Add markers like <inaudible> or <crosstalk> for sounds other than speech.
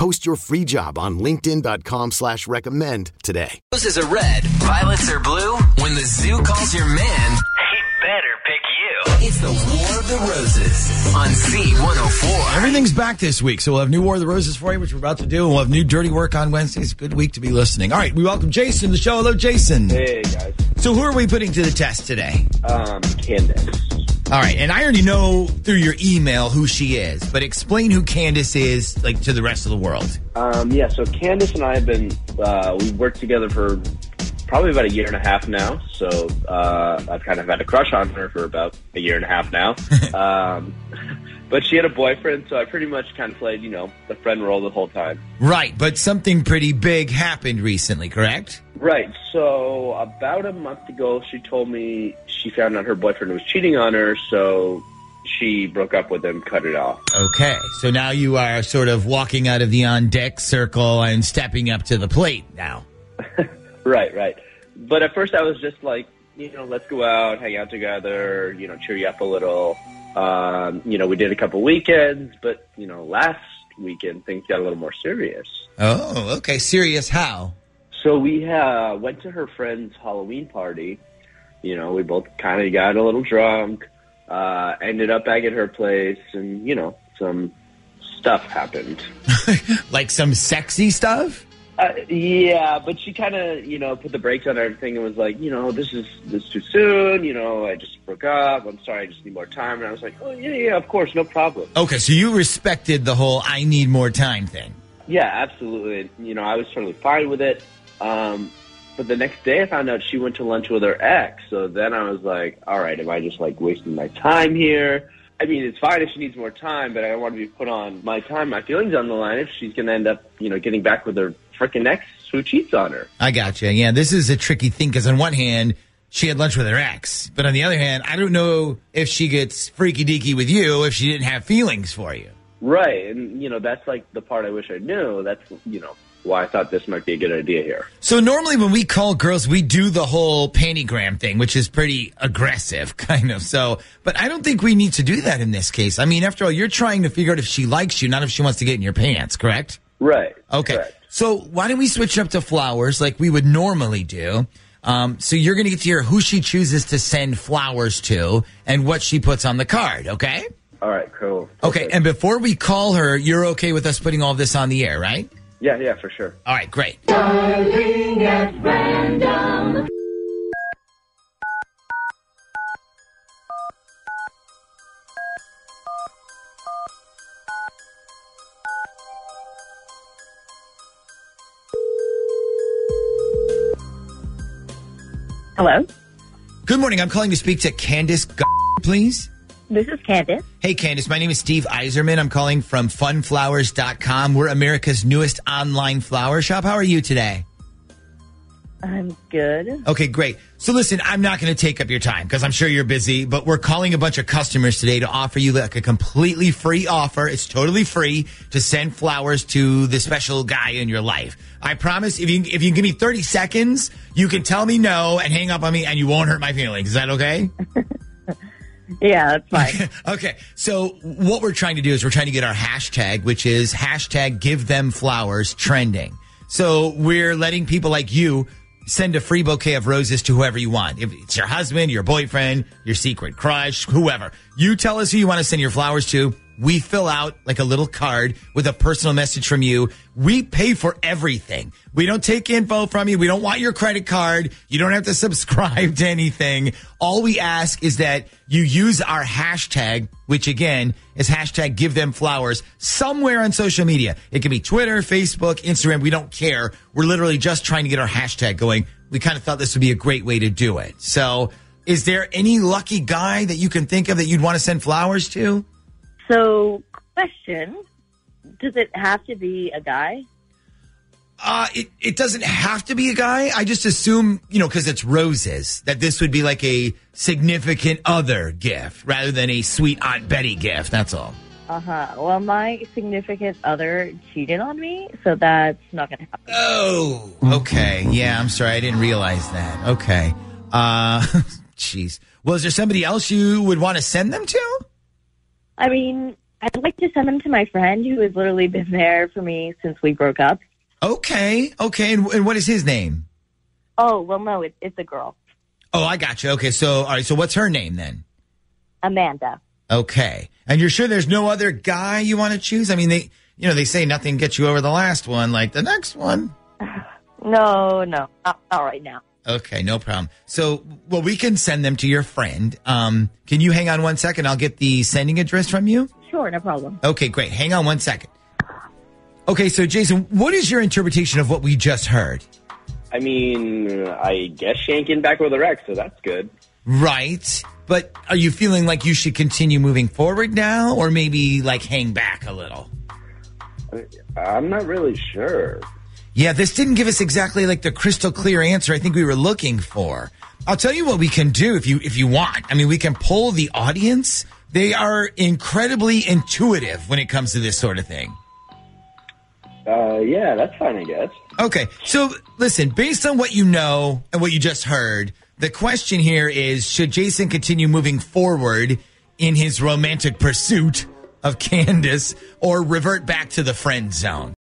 Post your free job on linkedin.com slash recommend today. Roses are red, violets are blue. When the zoo calls your man, He better pick you. it's the War of the Roses on Z104. Everything's back this week, so we'll have new War of the Roses for you, which we're about to do, and we'll have new Dirty Work on Wednesdays. Good week to be listening. All right, we welcome Jason to the show. Hello, Jason. Hey guys, So, who are we putting to the test today? um, Candace. All right, and I already know through your email who she is, but explain who Candace is, like to the rest of the world. Um, yeah, so Candace and I have been uh, we've worked together for probably about a year and a half now. So uh, I've kind of had a crush on her for about a year and a half now. <laughs> um, but she had a boyfriend, so I pretty much kind of played, you know, the friend role the whole time. Right, but something pretty big happened recently, correct? Right. So about a month ago, she told me she found out her boyfriend was cheating on her, so she broke up with him, cut it off. Okay, so now you are sort of walking out of the on deck circle and stepping up to the plate now. <laughs> Right, right. But at first, I was just like, you know, let's go out, hang out together, you know, cheer you up a little. Um, you know, we did a couple weekends, but you know, last weekend things got a little more serious. Oh, okay. Serious how? So we uh, went to her friend's Halloween party. You know, we both kind of got a little drunk. Uh, ended up back at her place, and you know, some stuff happened. <laughs> Like some sexy stuff? Uh, yeah, but she kind of, you know, put the brakes on everything and was like, you know, this is this is too soon. You know, I just broke up. I'm sorry, I just need more time. And I was like, oh yeah, yeah, of course, no problem. Okay, so you respected the whole I need more time thing. Yeah, absolutely. You know, I was totally fine with it. Um, but the next day, I found out she went to lunch with her ex. So then I was like, all right, am I just like wasting my time here? I mean, it's fine if she needs more time, but I don't want to be put on my time, my feelings on the line if she's going to end up, you know, getting back with her freaking ex who cheats on her. I got you. Yeah, this is a tricky thing because on one hand, she had lunch with her ex, but on the other hand, I don't know if she gets freaky deaky with you if she didn't have feelings for you. Right, and you know that's like the part I wish I knew. That's you know why I thought this might be a good idea here. So normally when we call girls, we do the whole pantygram thing, which is pretty aggressive, <laughs> kind of. So, but I don't think we need to do that in this case. I mean, after all, you're trying to figure out if she likes you, not if she wants to get in your pants, correct? Right. Okay. correct. So why don't we switch up to flowers like we would normally do? Um, so you're going to get to hear who she chooses to send flowers to and what she puts on the card. Okay. All right. Cool. Okay. And before we call her, you're okay with us putting all this on the air, right? Yeah. Yeah. For sure. All right. Great. Hello, Good morning. I'm calling to speak to Candace, G- please. this is Candace. Hey, Candace. My name is Steve Eiserman. I'm calling from funflowers.com. We're America's newest online flower shop. How are you today? I'm good. Okay, great. So listen, I'm not going to take up your time because I'm sure you're busy, but we're calling a bunch of customers today to offer you like a completely free offer. It's totally free to send flowers to the special guy in your life. I promise if you if you give me 30 seconds, you can tell me no and hang up on me and you won't hurt my feelings. Is that okay? <laughs> Yeah, that's fine. <laughs> okay. So what we're trying to do is we're trying to get our hashtag, which is hashtag give them flowers trending. So we're letting people like you send a free bouquet of roses to whoever you want. If it's your husband, your boyfriend, your secret crush, whoever. You tell us who you want to send your flowers to. We fill out like a little card with a personal message from you. We pay for everything. We don't take info from you. We don't want your credit card. You don't have to <laughs> subscribe to anything. All we ask is that you use our hashtag, which again is hashtag give them flowers somewhere on social media. It can be Twitter, Facebook, Instagram. We don't care. We're literally just trying to get our hashtag going. We kind of thought this would be a great way to do it. So is there any lucky guy that you can think of that you'd want to send flowers to? So, question: Does it have to be a guy? Uh, it, it doesn't have to be a guy. I just assume, you know, because it's roses, that this would be like a significant other gift rather than a sweet Aunt Betty gift. That's all. Uh huh. Well, my significant other cheated on me, so that's not going to happen. Oh, okay. Yeah, I'm sorry. I didn't realize that. Okay. Uh, <laughs> jeez. Well, is there somebody else you would want to send them to? I mean, I'd like to send them to my friend who has literally been there for me since we broke up. Okay. Okay. And, and what is his name? Oh, well, no, it, it's a girl, Oh, I got you. Okay. So, all right. So what's her name then? Amanda. Okay. And you're sure there's no other guy you want to choose? I mean, they, you know, they say nothing gets you over the last one, like the next one. <sighs> No, no, not, not right now. Okay, no problem. So, well, we can send them to your friend. Um, can you hang on one second? I'll get the sending address from you. Sure, no problem. Okay, great. Hang on one second. Okay, so Jason, what is your interpretation of what we just heard? I mean, I guess she ain't getting back with her ex, so that's good. Right. But are you feeling like you should continue moving forward now or maybe like hang back a little? I'm not really sure. Yeah, this didn't give us exactly like the crystal clear answer I think we were looking for. I'll tell you what we can do if you if you want. I mean, we can poll the audience. They are incredibly intuitive when it comes to this sort of thing. Uh, yeah, that's fine, I guess. Okay, so listen, based on what you know and what you just heard, the question here is should Jason continue moving forward in his romantic pursuit of Candace or revert back to the friend zone?